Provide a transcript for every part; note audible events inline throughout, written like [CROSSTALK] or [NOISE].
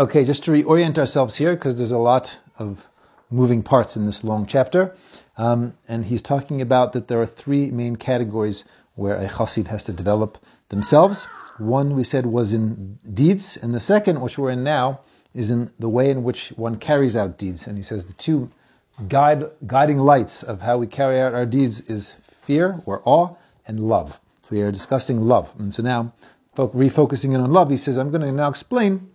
Okay, just to reorient ourselves here, because there's a lot of moving parts in this long chapter. Um, and he's talking about that there are three main categories where a chassid has to develop themselves. One we said was in deeds, and the second, which we're in now, is in the way in which one carries out deeds. And he says the two guide, guiding lights of how we carry out our deeds is fear or awe and love. So we are discussing love. And so now, refocusing in on love, he says, I'm going to now explain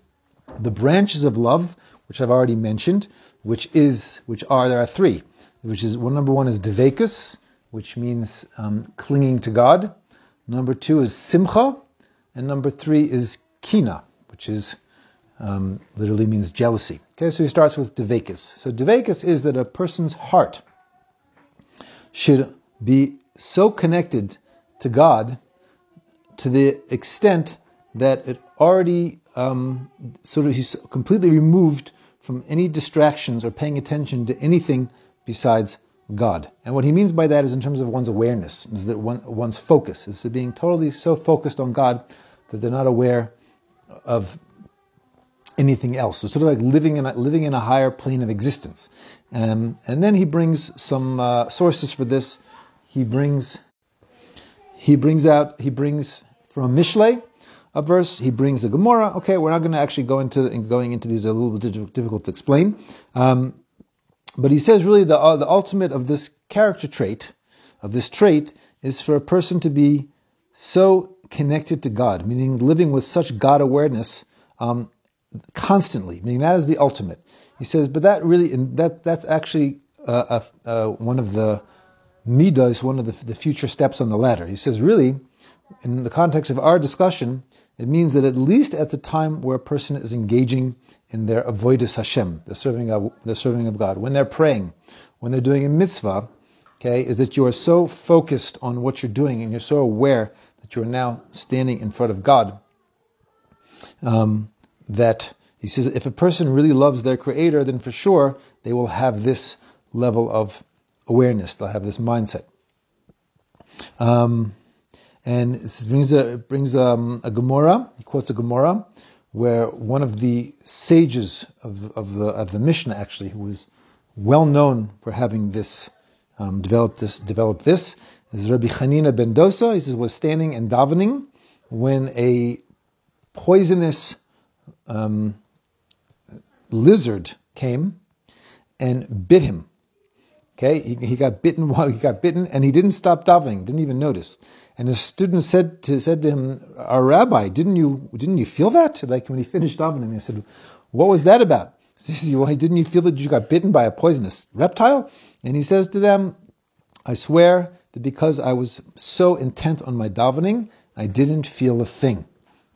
the branches of love, which I've already mentioned, which is, which are, there are three, which is, well, number one is devekus, which means um, clinging to God. Number two is simcha, and number three is kina, which is um, literally means jealousy. Okay, so he starts with devekus. So devekus is that a person's heart should be so connected to God to the extent that it already um, sort of he's completely removed from any distractions or paying attention to anything besides God. And what he means by that is in terms of one's awareness, is that one, one's focus, is being totally so focused on God that they're not aware of anything else. So sort of like living in a, living in a higher plane of existence. Um, and then he brings some uh, sources for this. He brings he brings out he brings from Mishlei a verse. He brings a Gemara. Okay, we're not going to actually go into going into these. A little bit difficult to explain. Um, but he says really the uh, the ultimate of this character trait, of this trait, is for a person to be so connected to God, meaning living with such God awareness um, constantly. Meaning that is the ultimate. He says, but that really that that's actually uh, uh, one of the midas, one of the, the future steps on the ladder. He says, really, in the context of our discussion, it means that at least at the time where a person is engaging in their avoidus Hashem, the serving of the serving of God, when they're praying, when they're doing a mitzvah, okay, is that you are so focused on what you're doing and you're so aware that you are now standing in front of God. Um, that he says, if a person really loves their Creator, then for sure they will have this level of awareness. They'll have this mindset. Um, and it brings a brings um, a Gemara. He quotes a Gemara where one of the sages of, of the of the Mishnah actually, who was well known for having this um, developed this developed this is Rabbi Chanina ben Dosa. He says was standing and davening when a poisonous um, lizard came and bit him. Okay, he, he got bitten [LAUGHS] while he got bitten, and he didn't stop davening, didn't even notice. And the student said to, said to him, "Our rabbi, didn't you didn't you feel that?" Like when he finished davening, they said, "What was that about?" He says, "Why didn't you feel that you got bitten by a poisonous reptile?" And he says to them, "I swear that because I was so intent on my davening, I didn't feel a thing."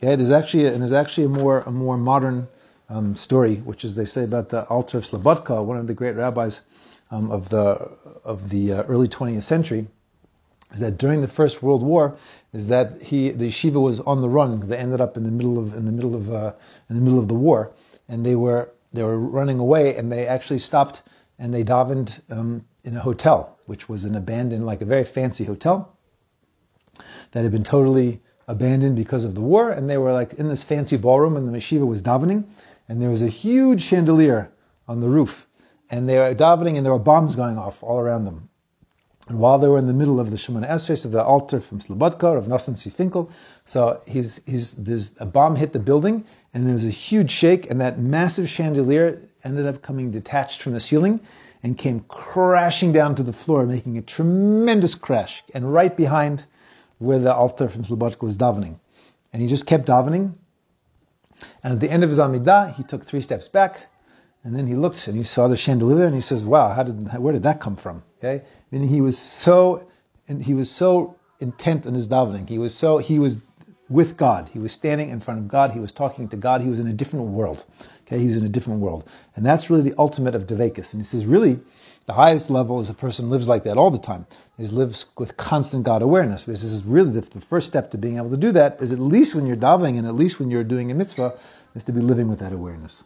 Yeah, there's actually a, and there's actually a more a more modern um, story, which is they say about the Alter of Slobodka, one of the great rabbis um, of the of the uh, early 20th century is that during the First World War, is that he the yeshiva was on the run. They ended up in the middle of in the middle of uh, in the middle of the war, and they were they were running away, and they actually stopped and they davened um, in a hotel, which was an abandoned, like a very fancy hotel that had been totally abandoned because of the war, and they were like in this fancy ballroom, and the yeshiva was davening, and there was a huge chandelier on the roof, and they were davening, and there were bombs going off all around them. And while they were in the middle of the Shemona Esrei, of the Alter from Slobodka of Nosson Finkel, so he's, he's, there's a bomb hit the building, and there was a huge shake, and that massive chandelier ended up coming detached from the ceiling and came crashing down to the floor, making a tremendous crash, and right behind where the Alter from Slobodka was davening. And he just kept davening. And at the end of his Amidah, he took three steps back, and then he looked and he saw the chandelier, and he says, "Wow, how did where did that come from?" Okay, meaning he was so and he was so intent on his davening. He was so he was with God. He was standing in front of God. He was talking to God. He was in a different world. Okay, he was in a different world, and that's really the ultimate of devekus. And he says, really, the highest level is a person lives like that all the time. He lives with constant God awareness. This is really the, the first step to being able to do that. Is at least when you're davening and at least when you're doing a mitzvah, is to be living with that awareness.